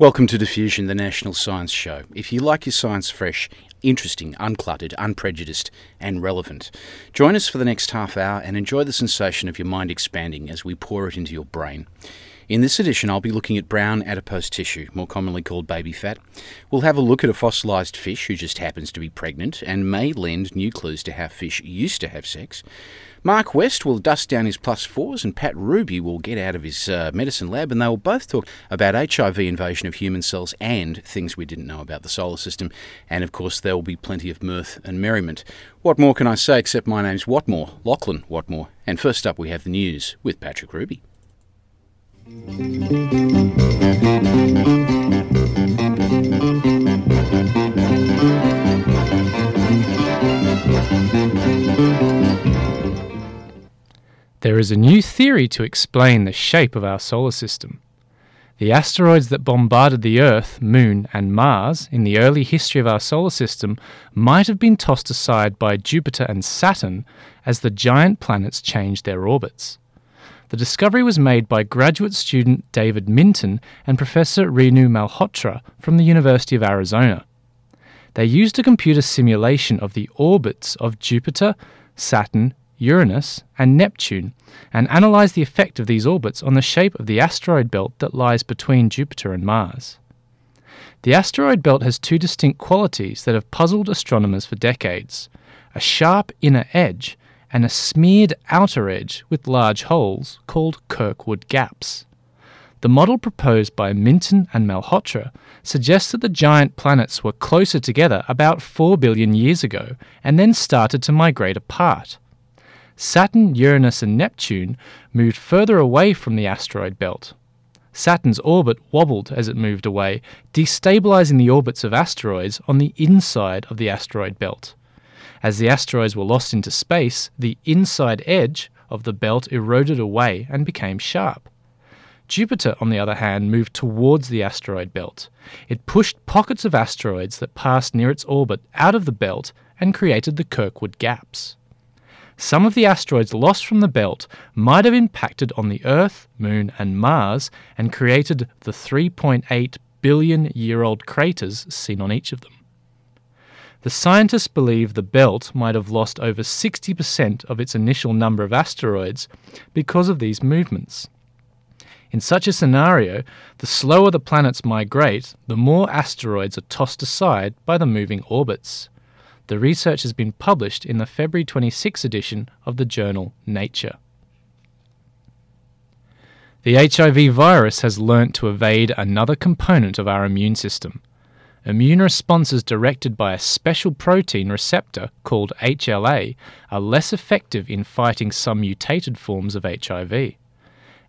Welcome to Diffusion, the National Science Show. If you like your science fresh, interesting, uncluttered, unprejudiced, and relevant, join us for the next half hour and enjoy the sensation of your mind expanding as we pour it into your brain. In this edition, I'll be looking at brown adipose tissue, more commonly called baby fat. We'll have a look at a fossilised fish who just happens to be pregnant and may lend new clues to how fish used to have sex. Mark West will dust down his plus fours, and Pat Ruby will get out of his uh, medicine lab, and they will both talk about HIV invasion of human cells and things we didn't know about the solar system. And of course, there will be plenty of mirth and merriment. What more can I say except my name's Watmore, Lachlan Watmore. And first up, we have the news with Patrick Ruby. There is a new theory to explain the shape of our solar system. The asteroids that bombarded the Earth, Moon, and Mars in the early history of our solar system might have been tossed aside by Jupiter and Saturn as the giant planets changed their orbits. The discovery was made by graduate student David Minton and Professor Renu Malhotra from the University of Arizona. They used a computer simulation of the orbits of Jupiter, Saturn, Uranus, and Neptune and analysed the effect of these orbits on the shape of the asteroid belt that lies between Jupiter and Mars. The asteroid belt has two distinct qualities that have puzzled astronomers for decades a sharp inner edge and a smeared outer edge with large holes called Kirkwood gaps. The model proposed by Minton and Malhotra suggests that the giant planets were closer together about 4 billion years ago and then started to migrate apart. Saturn, Uranus, and Neptune moved further away from the asteroid belt. Saturn's orbit wobbled as it moved away, destabilizing the orbits of asteroids on the inside of the asteroid belt. As the asteroids were lost into space, the inside edge of the belt eroded away and became sharp. Jupiter, on the other hand, moved towards the asteroid belt. It pushed pockets of asteroids that passed near its orbit out of the belt and created the Kirkwood gaps. Some of the asteroids lost from the belt might have impacted on the Earth, Moon, and Mars and created the 3.8 billion year old craters seen on each of them. The scientists believe the belt might have lost over 60% of its initial number of asteroids because of these movements. In such a scenario, the slower the planets migrate, the more asteroids are tossed aside by the moving orbits. The research has been published in the February 26 edition of the journal Nature. The HIV virus has learnt to evade another component of our immune system. Immune responses directed by a special protein receptor called HLA are less effective in fighting some mutated forms of HIV.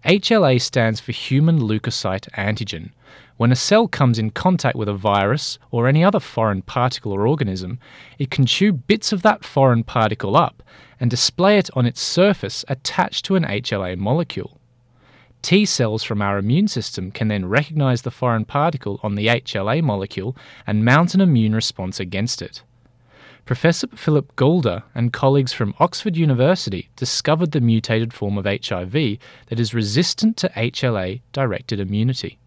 HLA stands for human leukocyte antigen. When a cell comes in contact with a virus or any other foreign particle or organism, it can chew bits of that foreign particle up and display it on its surface attached to an HLA molecule. T cells from our immune system can then recognize the foreign particle on the HLA molecule and mount an immune response against it. Professor Philip Goulder and colleagues from Oxford University discovered the mutated form of HIV that is resistant to HLA directed immunity.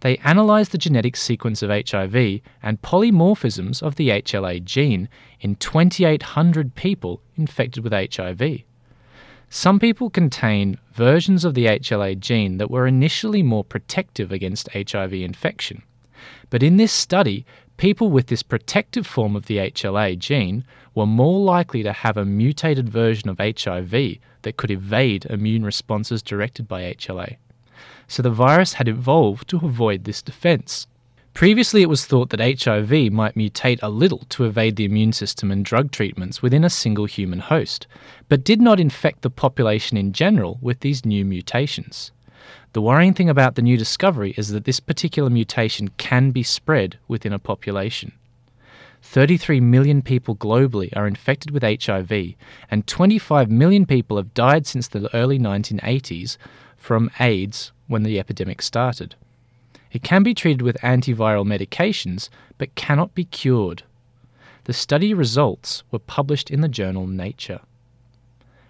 They analysed the genetic sequence of HIV and polymorphisms of the HLA gene in 2,800 people infected with HIV. Some people contain versions of the HLA gene that were initially more protective against HIV infection. But in this study, people with this protective form of the HLA gene were more likely to have a mutated version of HIV that could evade immune responses directed by HLA. So the virus had evolved to avoid this defense. Previously, it was thought that HIV might mutate a little to evade the immune system and drug treatments within a single human host, but did not infect the population in general with these new mutations. The worrying thing about the new discovery is that this particular mutation can be spread within a population. 33 million people globally are infected with HIV, and 25 million people have died since the early 1980s from AIDS when the epidemic started. It can be treated with antiviral medications, but cannot be cured. The study results were published in the journal Nature.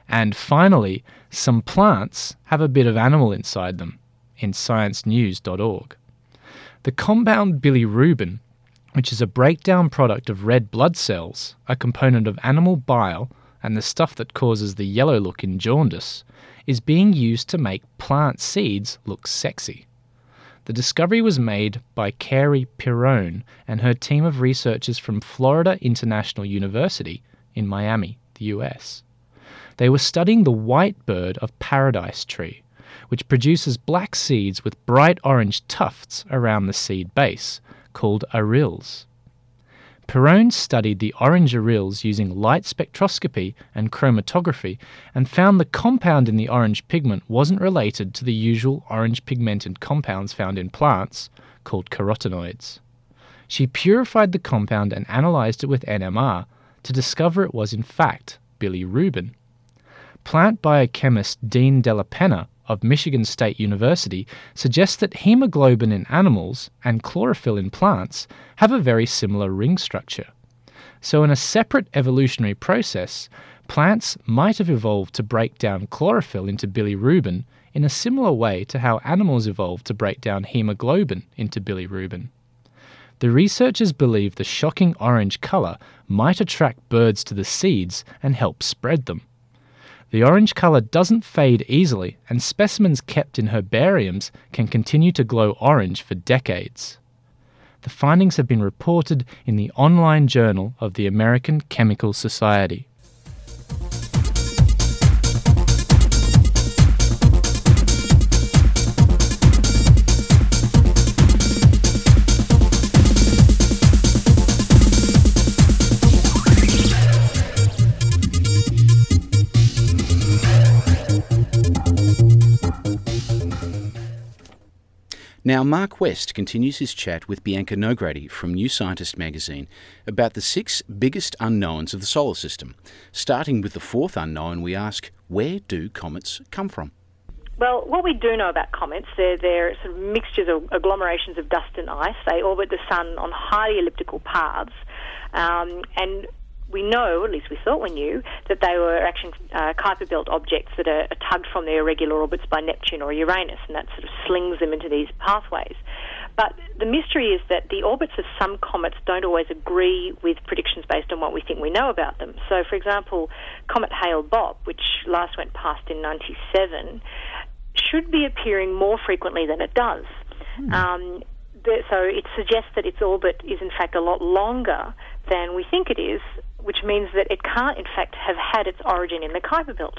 And finally, some plants have a bit of animal inside them in sciencenews.org. The compound bilirubin, which is a breakdown product of red blood cells, a component of animal bile, and the stuff that causes the yellow look in jaundice, is being used to make plant seeds look sexy. The discovery was made by Cary Pirone and her team of researchers from Florida International University in Miami, the US. They were studying the white bird of paradise tree, which produces black seeds with bright orange tufts around the seed base, called arils. Pirone studied the orange arils using light spectroscopy and chromatography and found the compound in the orange pigment wasn't related to the usual orange pigmented compounds found in plants, called carotenoids. She purified the compound and analyzed it with NMR to discover it was in fact bilirubin. Plant biochemist Dean Della Penna of Michigan State University suggests that hemoglobin in animals and chlorophyll in plants have a very similar ring structure. So, in a separate evolutionary process, plants might have evolved to break down chlorophyll into bilirubin in a similar way to how animals evolved to break down hemoglobin into bilirubin. The researchers believe the shocking orange colour might attract birds to the seeds and help spread them. The orange colour doesn't fade easily, and specimens kept in herbariums can continue to glow orange for decades. The findings have been reported in the online journal of the American Chemical Society. Now, Mark West continues his chat with Bianca Nogrady from New Scientist magazine about the six biggest unknowns of the solar system. Starting with the fourth unknown, we ask where do comets come from? Well, what we do know about comets, they're, they're sort of mixtures of agglomerations of dust and ice. They orbit the sun on highly elliptical paths. Um, and we know, at least we thought we knew, that they were actually uh, Kuiper belt objects that are, are, tugged from their irregular orbits by Neptune or Uranus, and that sort of slings them into these pathways. But the mystery is that the orbits of some comets don't always agree with predictions based on what we think we know about them. So, for example, Comet Hale Bopp, which last went past in 97, should be appearing more frequently than it does. Hmm. Um, so it suggests that its orbit is in fact a lot longer than we think it is, which means that it can't, in fact, have had its origin in the Kuiper Belt.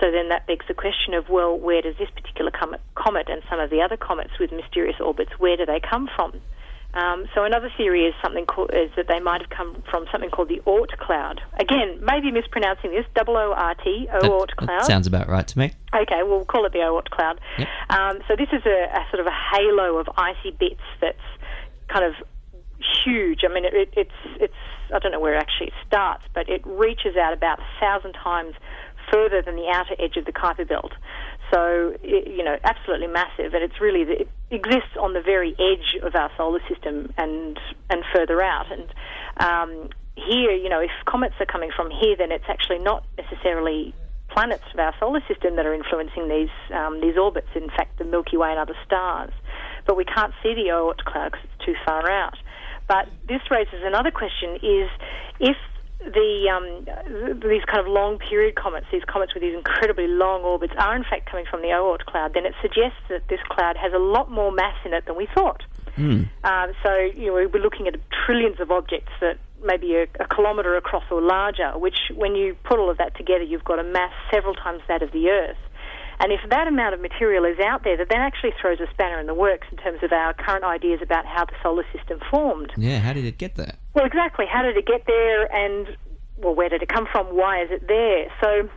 So then that begs the question of, well, where does this particular comet, comet and some of the other comets with mysterious orbits, where do they come from? Um, so another theory is something called, is that they might have come from something called the Oort cloud. Again, maybe mispronouncing this, double O R T, Oort cloud. sounds about right to me. Okay, we'll call it the Oort cloud. Yep. Um, so this is a, a, sort of a halo of icy bits that's kind of huge. I mean, it, it, it's it's I don't know where it actually starts, but it reaches out about a thousand times further than the outer edge of the Kuiper belt. So, it, you know, absolutely massive, and it's really it exists on the very edge of our solar system and and further out. And um, here, you know, if comets are coming from here, then it's actually not necessarily planets of our solar system that are influencing these um, these orbits. In fact, the Milky Way and other stars. But we can't see the Oort cloud because it's too far out. But this raises another question: is if the um, these kind of long period comets, these comets with these incredibly long orbits, are in fact coming from the Oort cloud, then it suggests that this cloud has a lot more mass in it than we thought. Mm. Um, so you know, we're looking at trillions of objects that maybe a, a kilometre across or larger, which when you put all of that together, you've got a mass several times that of the Earth. And if that amount of material is out there, that then actually throws a spanner in the works in terms of our current ideas about how the solar system formed. Yeah, how did it get there? Well, exactly. How did it get there? And, well, where did it come from? Why is it there? So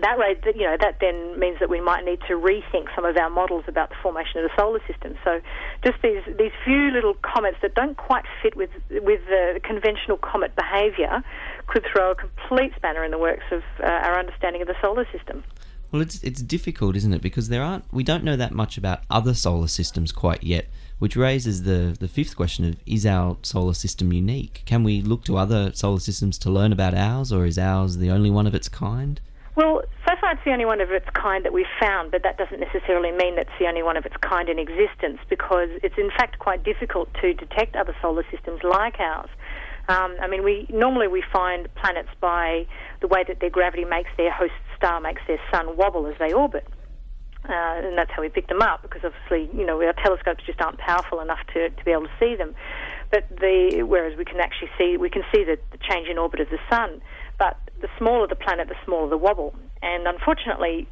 that way, you know, that then means that we might need to rethink some of our models about the formation of the solar system. So, just these these few little comets that don't quite fit with with the conventional comet behaviour could throw a complete spanner in the works of uh, our understanding of the solar system. Well, it's it's difficult, isn't it? Because there aren't we don't know that much about other solar systems quite yet, which raises the the fifth question of is our solar system unique? Can we look to other solar systems to learn about ours, or is ours the only one of its kind? Well, so far it's the only one of its kind that we've found, but that doesn't necessarily mean it's the only one of its kind in existence because it's in fact quite difficult to detect other solar systems like ours. Um, I mean, we normally we find planets by the way that their gravity makes their host star makes their sun wobble as they orbit. Uh, and that's how we pick them up because obviously, you know, our telescopes just aren't powerful enough to, to be able to see them. But the whereas we can actually see we can see the, the change in orbit of the sun. But the smaller the planet, the smaller the wobble. And unfortunately,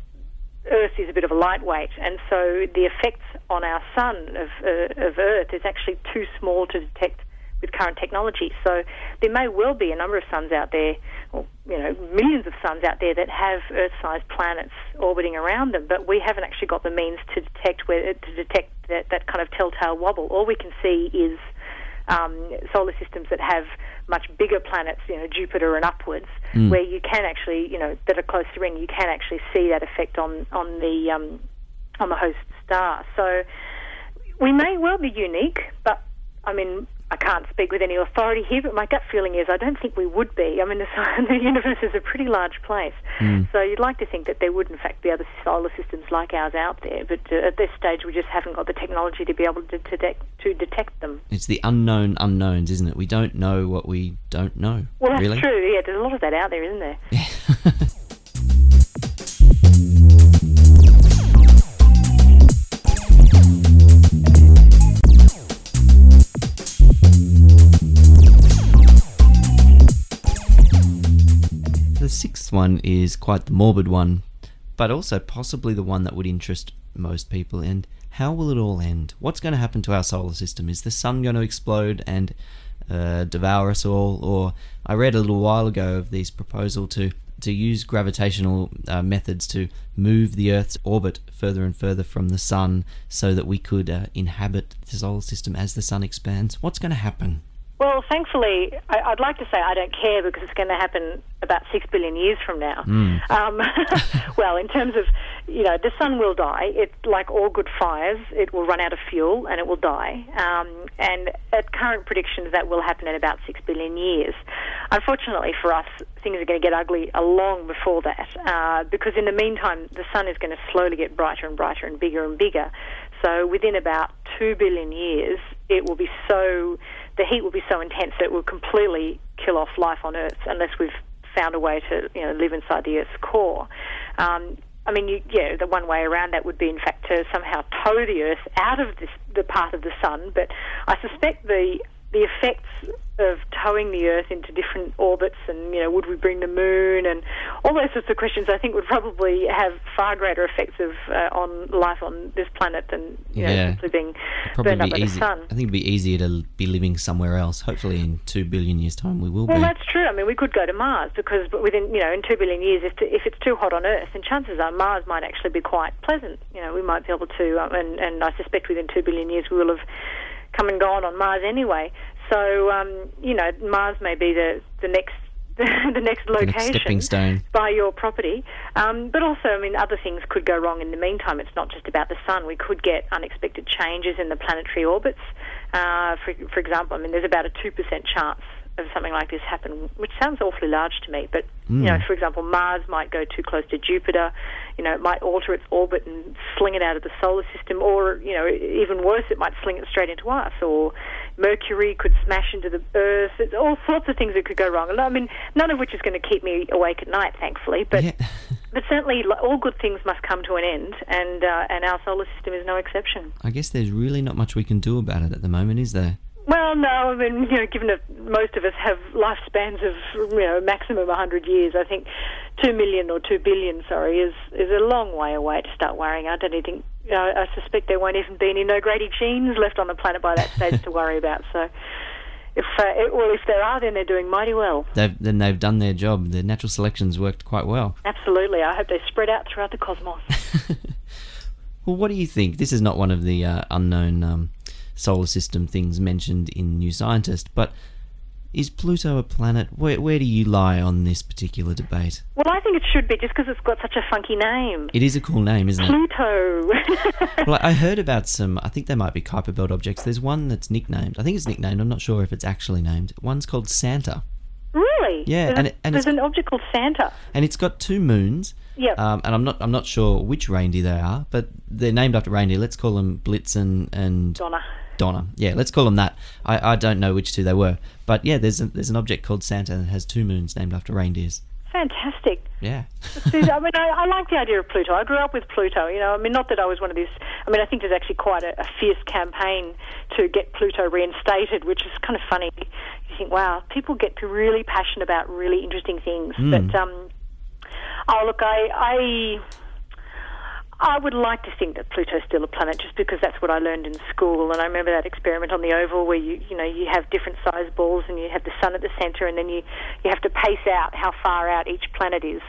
Earth is a bit of a lightweight, and so the effects on our sun of, uh, of Earth is actually too small to detect with current technology. So there may well be a number of suns out there, or you know, millions of suns out there that have Earth-sized planets orbiting around them, but we haven't actually got the means to detect where to detect that, that kind of telltale wobble. All we can see is um, solar systems that have much bigger planets, you know, Jupiter and upwards, where you can actually, you know, that are close to ring, you can actually see that effect on on the um, on the host star. So we may well be unique, but I mean, I can't speak with any authority here, but my gut feeling is I don't think we would be. I mean, the, the universe is a pretty large place, so you'd like to think that there would, in fact, be other solar systems like ours out there. But uh, at this stage, we just haven't got the technology to be able to detect to detect them. It's the unknown unknowns, isn't it? We don't know what we don't know. Well, that's really? true. Yeah, there's a lot of that out there, isn't there? The sixth one is quite the morbid one, but also possibly the one that would interest most people. And how will it all end? What's going to happen to our solar system? Is the sun going to explode and uh, devour us all? Or I read a little while ago of this proposal to to use gravitational uh, methods to move the Earth's orbit further and further from the sun, so that we could uh, inhabit the solar system as the sun expands. What's going to happen? Well, thankfully, I, I'd like to say I don't care because it's going to happen about six billion years from now. Um, well, in terms of, you know, the sun will die. It, like all good fires, it will run out of fuel and it will die. Um, and at current predictions, that will happen in about six billion years. Unfortunately for us, things are going to get ugly a long before that uh, because in the meantime, the sun is going to slowly get brighter and brighter and bigger and bigger. So within about two billion years, it will be so the heat will be so intense that it will completely kill off life on Earth unless we've found a way to you know live inside the Earth's core. Um, I mean, you, yeah, the one way around that would be, in fact, to somehow tow the Earth out of this the path of the sun. But I suspect the the effects of towing the Earth into different orbits, and you know, would we bring the Moon, and all those sorts of questions, I think would probably have far greater effects of uh, on life on this planet than you know Yeah. simply being Probably burned up be by the sun. I think it'd be easier to be living somewhere else. Hopefully, in two billion years' time, we will Well, be. that's true. I mean, we could go to Mars because but within, you know, in two billion years, if, if it's too hot on Earth, then chances are Mars might actually be quite pleasant. You know, we might be able to, um, and, and I suspect within two billion years we will have come and gone on Mars anyway. So, um, you know, Mars may be the the next the next The location next stepping stone. by your property. Um, but also, I mean, other things could go wrong in the meantime. It's not just about the sun. We could get unexpected changes in the planetary orbits. Uh, for, for example, I mean, there's about a 2% chance of something like this happen, which sounds awfully large to me. But, you know, for example, Mars might go too close to Jupiter. You know, it might alter its orbit and sling it out of the solar system. Or, you know, even worse, it might sling it straight into us. Or Mercury could smash into the Earth. There's all sorts of things that could go wrong. And I mean, none of which is going to keep me awake at night, thankfully. But Yeah. but certainly, all good things must come to an end, and uh, and our solar system is no exception. I guess there's really not much we can do about it at the moment, is there? Well, no, I mean, you know, given that most of us have lifespans of you know maximum 100 years, I think two million or two billion, sorry, is is a long way away to start worrying. I don't even think. You know, I suspect there won't even be any Nogrady genes left on the planet by that stage to worry about. So, if uh, it, well, if there are, then they're doing mighty well. They've, then they've done their job. The natural selection's worked quite well. Absolutely. I hope they spread out throughout the cosmos. Well, what do you think? This is not one of the uh, unknown um, solar system things mentioned in New Scientist, but is Pluto a planet? Where, where do you lie on this particular debate? well, I think it should be just because it's got such a funky name. It is a cool name, isn't it? Pluto. Well, I heard about some. I think they might be Kuiper Belt objects. There's one that's nicknamed. I think it's nicknamed. I'm not sure if it's actually named. One's called Santa, really? Yeah, There's, and it- and there's it's- an object called Santa. and it's got two moons. Yep. Um, and I'm not. I'm not sure which reindeer they are, but they're named after reindeer. Let's call them Blitzen and Donner. Donner. Yeah, let's call them that. I, I don't know which two they were, but yeah, there's a, there's an object called Santa that has two moons named after reindeers. Fantastic. Yeah. See, I mean, I, I like the idea of Pluto. I grew up with Pluto. You know, I mean, not that I was one of these. I mean, I think there's actually quite a, a fierce campaign to get Pluto reinstated, which is kind of funny. You think, wow, people get really passionate about really interesting things. But um, oh, look, I, I I would like to think that Pluto's still a planet, just because that's what I learned in school. And I remember that experiment on the oval where you, you know, you have different size balls and you have the sun at the centre, and then you, you have to pace out how far out each planet is.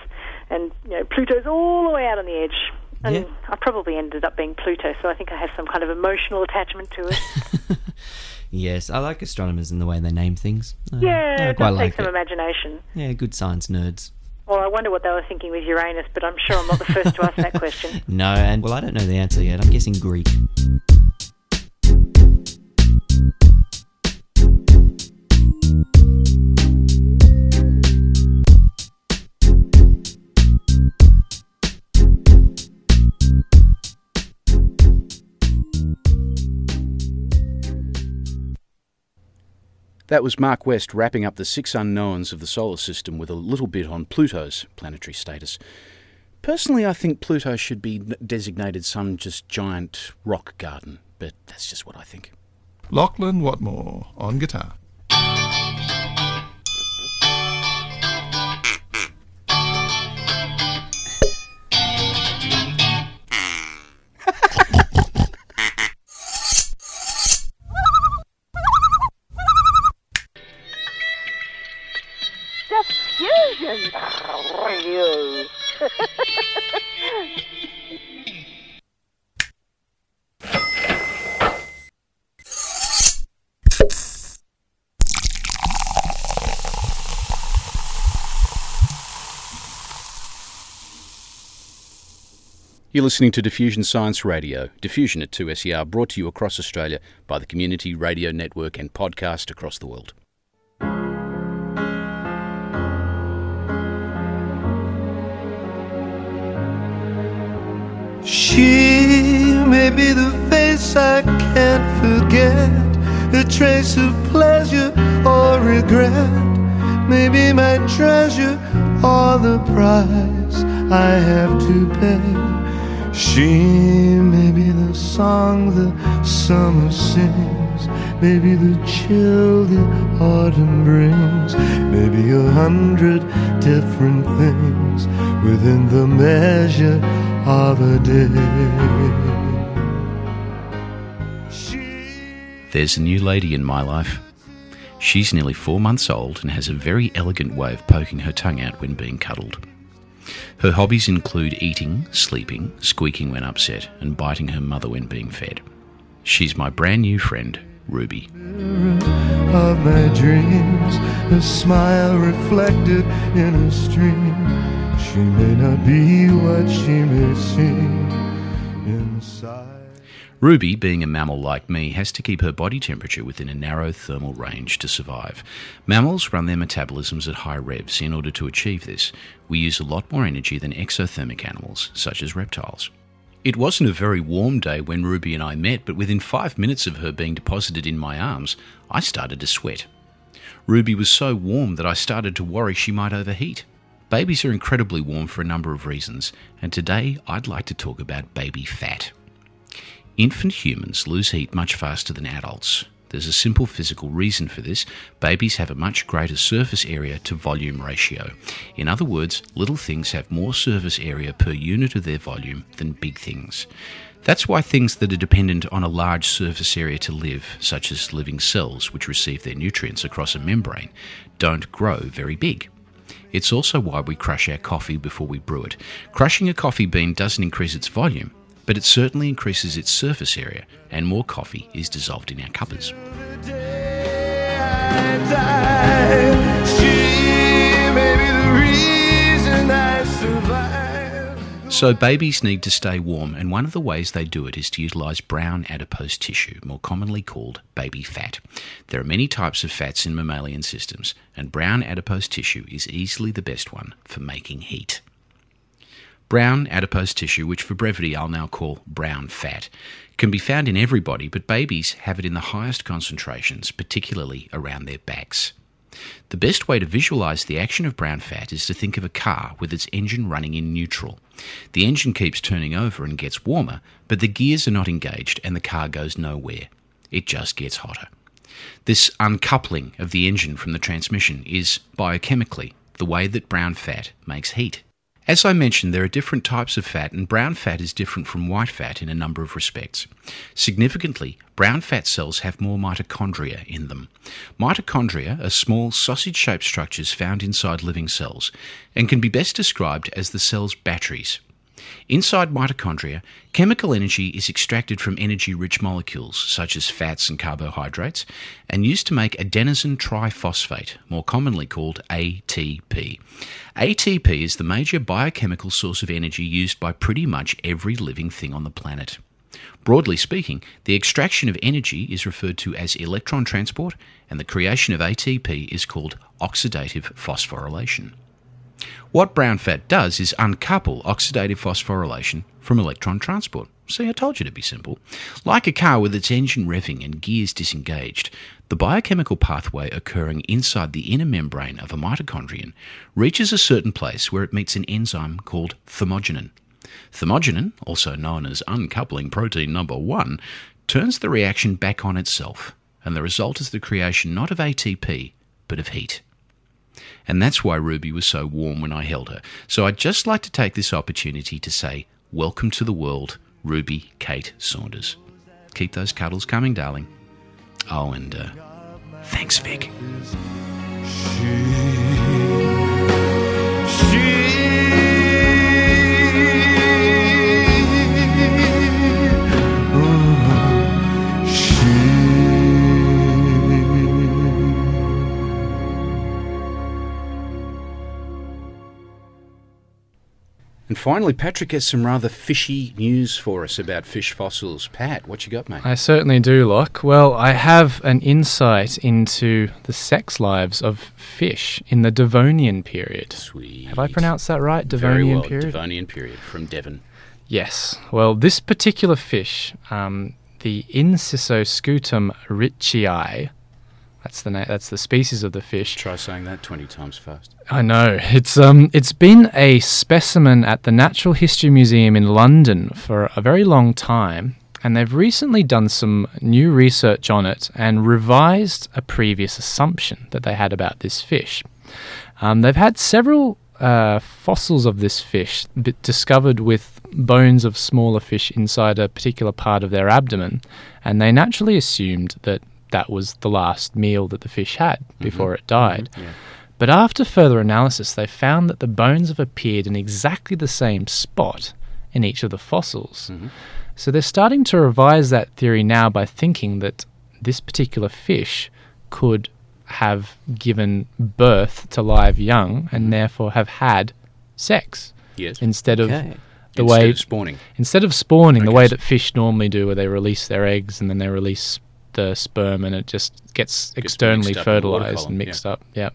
And you know, Pluto's all the way out on the edge. And Yeah. I probably ended up being Pluto, so I think I have some kind of emotional attachment to it. Yes, I like astronomers in the way they name things. Uh, yeah, I it quite does like take some it. imagination. Yeah, good science nerds. Well, I wonder what they were thinking with Uranus, but I'm sure I'm not the first to ask that question. No, and well, I don't know the answer yet. I'm guessing Greek. That was Mark West wrapping up the six unknowns of the solar system with a little bit on Pluto's planetary status. Personally, I think Pluto should be designated some just giant rock garden, but that's just what I think. Lachlan Watmore on guitar. You're listening to Diffusion Science Radio, Diffusion at 2SER, brought to you across Australia by the Community Radio Network and podcast across the world. She may be the face I can't forget, a trace of pleasure or regret. Maybe my treasure or the price I have to pay. She may be the song the summer sings, maybe the chill the autumn brings, maybe a hundred different things within the measure of a day. There's a new lady in my life. She's nearly four months old and has a very elegant way of poking her tongue out when being cuddled. Her hobbies include eating, sleeping, squeaking when upset, and biting her mother when being fed. She's my brand new friend, Ruby. of my dreams, a smile reflected in a stream. She may not be what she may seem inside. Ruby, being a mammal like me, has to keep her body temperature within a narrow thermal range to survive. Mammals run their metabolisms at high revs. In order to achieve this, we use a lot more energy than exothermic animals, such as reptiles. It wasn't a very warm day when Ruby and I met, but within five minutes of her being deposited in my arms, I started to sweat. Ruby was so warm that I started to worry she might overheat. Babies are incredibly warm for a number of reasons, and today I'd like to talk about baby fat. Infant humans lose heat much faster than adults. There's a simple physical reason for this. Babies have a much greater surface area to volume ratio. In other words, little things have more surface area per unit of their volume than big things. That's why things that are dependent on a large surface area to live, such as living cells which receive their nutrients across a membrane, don't grow very big. It's also why we crush our coffee before we brew it. Crushing a coffee bean doesn't increase its volume, but it certainly increases its surface area, and more coffee is dissolved in our cuppers. So, babies need to stay warm, and one of the ways they do it is to utilise brown adipose tissue, more commonly called baby fat. There are many types of fats in mammalian systems, and brown adipose tissue is easily the best one for making heat. Brown adipose tissue, which for brevity I'll now call brown fat, can be found in everybody, but babies have it in the highest concentrations, particularly around their backs. The best way to visualize the action of brown fat is to think of a car with its engine running in neutral. The engine keeps turning over and gets warmer, but the gears are not engaged and the car goes nowhere. It just gets hotter. This uncoupling of the engine from the transmission is biochemically the way that brown fat makes heat. As I mentioned, there are different types of fat, and brown fat is different from white fat in a number of respects. Significantly, brown fat cells have more mitochondria in them. Mitochondria are small sausage shaped structures found inside living cells and can be best described as the cell's batteries. Inside mitochondria, chemical energy is extracted from energy rich molecules such as fats and carbohydrates and used to make adenosine triphosphate, more commonly called ATP. ATP is the major biochemical source of energy used by pretty much every living thing on the planet. Broadly speaking, the extraction of energy is referred to as electron transport, and the creation of ATP is called oxidative phosphorylation. What brown fat does is uncouple oxidative phosphorylation from electron transport. See, I told you to be simple. Like a car with its engine revving and gears disengaged, the biochemical pathway occurring inside the inner membrane of a mitochondrion reaches a certain place where it meets an enzyme called thermogenin. Thermogenin, also known as uncoupling protein number 1, turns the reaction back on itself, and the result is the creation not of ATP, but of heat. And that's why Ruby was so warm when I held her. So I'd just like to take this opportunity to say, Welcome to the world, Ruby Kate Saunders. Keep those cuddles coming, darling. Oh, and uh, thanks, Vic. And finally, Patrick has some rather fishy news for us about fish fossils. Pat, what you got, mate? I certainly do, Locke. Well, I have an insight into the sex lives of fish in the Devonian period. Sweet. Have I pronounced that right? Devonian Very well, period? Devonian period from Devon. Yes. Well, this particular fish, um, the Incisoscutum ritchiei, that's the na- that's the species of the fish. Try saying that 20 times fast. I know. It's um it's been a specimen at the Natural History Museum in London for a very long time, and they've recently done some new research on it and revised a previous assumption that they had about this fish. Um, they've had several uh, fossils of this fish b- discovered with bones of smaller fish inside a particular part of their abdomen, and they naturally assumed that that was the last meal that the fish had mm-hmm. before it died. Mm-hmm. But after further analysis, they found that the bones have appeared in exactly the same spot in each of the fossils. Mm-hmm. So they're starting to revise that theory now by thinking that this particular fish could have given birth to live young and therefore have had sex Yes. instead of Okay. the Instead way of spawning. instead of spawning the way that fish normally do where they release their eggs and then they release the sperm and it just gets, externally mixed up in the water fertilized column, and yeah. mixed up. Yeah.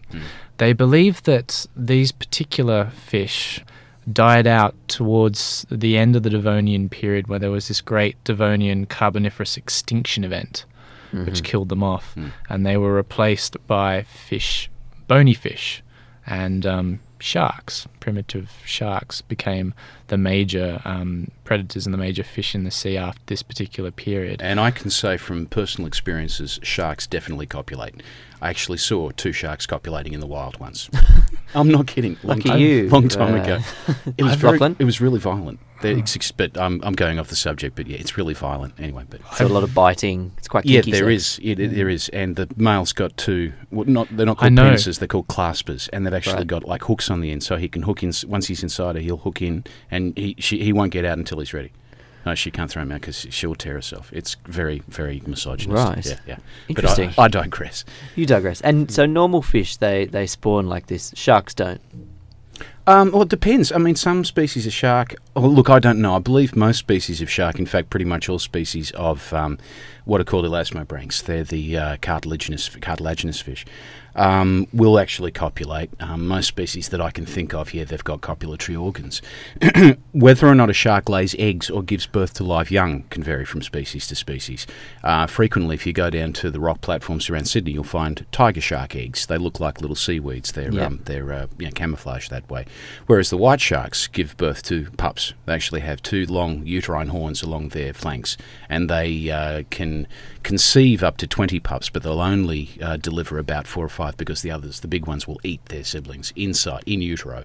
They believe that these particular fish died out towards the end of the devonian period where there was this great devonian carboniferous extinction event which killed them off. And they were replaced by fish bony fish and um, sharks, primitive sharks, became the major um, predators and the major fish in the sea after this particular period. And I can say from personal experiences, sharks definitely copulate. I actually saw two sharks copulating in the wild once. I'm not kidding. Long Lucky time, you. Long time Uh, ago. It was I've very. It was really violent. They're but I'm, I'm going off the subject. But yeah, it's really violent anyway. But So a lot of biting. It's quite yeah, kinky. there sex. is. It, it- there is, and the male's got two. Well, not they're not called know. penises. They're called claspers, and they've actually Right. got like hooks on the end, so he can hook in. Once he's inside her, he'll hook in, and he she, he won't get out until he's ready. No, she can't throw him out because she'll tear herself. It's very very misogynistic. Right. Yeah, yeah. Interesting. But I, I digress. You digress. And so normal fish, they they spawn like this. Sharks don't. Um, well, it depends. I mean, some species of shark. Oh, look, I don't know. I believe most species of shark, in fact, pretty much all species of um, what are called elasmobranchs, they're the uh, cartilaginous cartilaginous fish, um, will actually copulate. Um, most species that I can think of, yeah, they've got copulatory organs. Whether or not a shark lays eggs or gives birth to live young can vary from species to species. Uh, frequently, if you go down to the rock platforms around Sydney, you'll find tiger shark eggs. They look like little seaweeds. They're Yeah. um, they're uh, you know, camouflaged that way. Whereas the white sharks give birth to pups. They actually have two long uterine horns along their flanks, and they uh, can conceive up to 20 pups, but they'll only uh, deliver about four or five because the others, the big ones, will eat their siblings inside, in utero.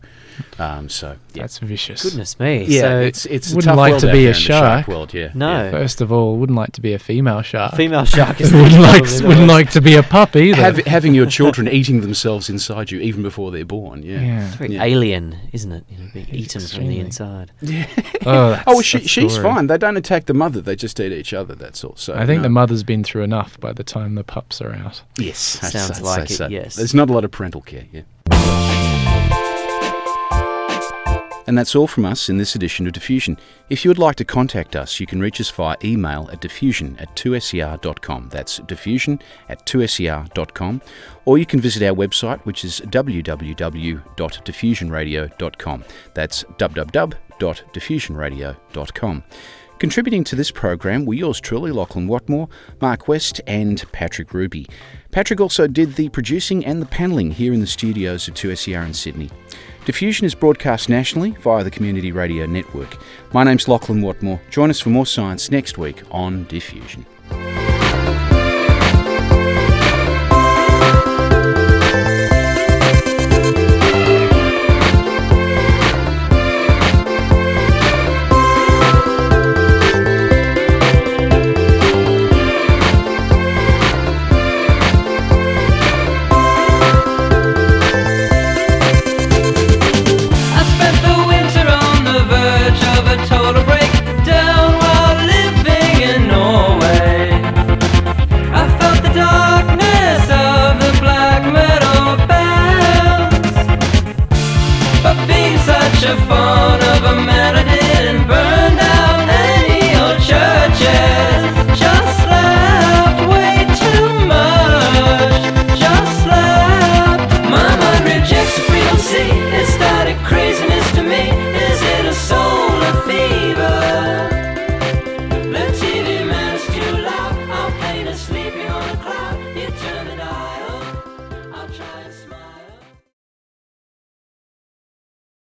Um, so, yeah. That's vicious. Goodness me. Yeah, so it's it's a wouldn't tough like world to be a shark shark. world. Yeah, No. yeah. First of all, wouldn't like to be a female shark. female shark is wouldn't like wouldn't like to be a pup either. Have, having your children eating themselves inside you even before they're born. Yeah. yeah. It's very Yeah. alien, isn't it? You know, being It's eaten from the extremely. inside. Oh, that's, Oh, she, that's she's gory. fine. They don't attack the mother. They just eat each other. That's all. So I think no. the mother's been through enough by the time the pups are out. Yes, Sounds like it, yes. There's not a lot of parental care. Yeah. And that's all from us in this edition of Diffusion. If you would like to contact us, you can reach us via email at diffusion at 2ser.com. That's diffusion at 2ser.com. Or you can visit our website, which is www.diffusionradio.com. That's www.diffusionradio.com. Contributing to this program were yours truly, Lachlan Watmore, Mark West, and Patrick Ruby. Patrick also did the producing and the panelling here in the studios of 2SER in Sydney. Diffusion is broadcast nationally via the Community Radio Network. My name's Lachlan Watmore. Join us for more science next week on Diffusion.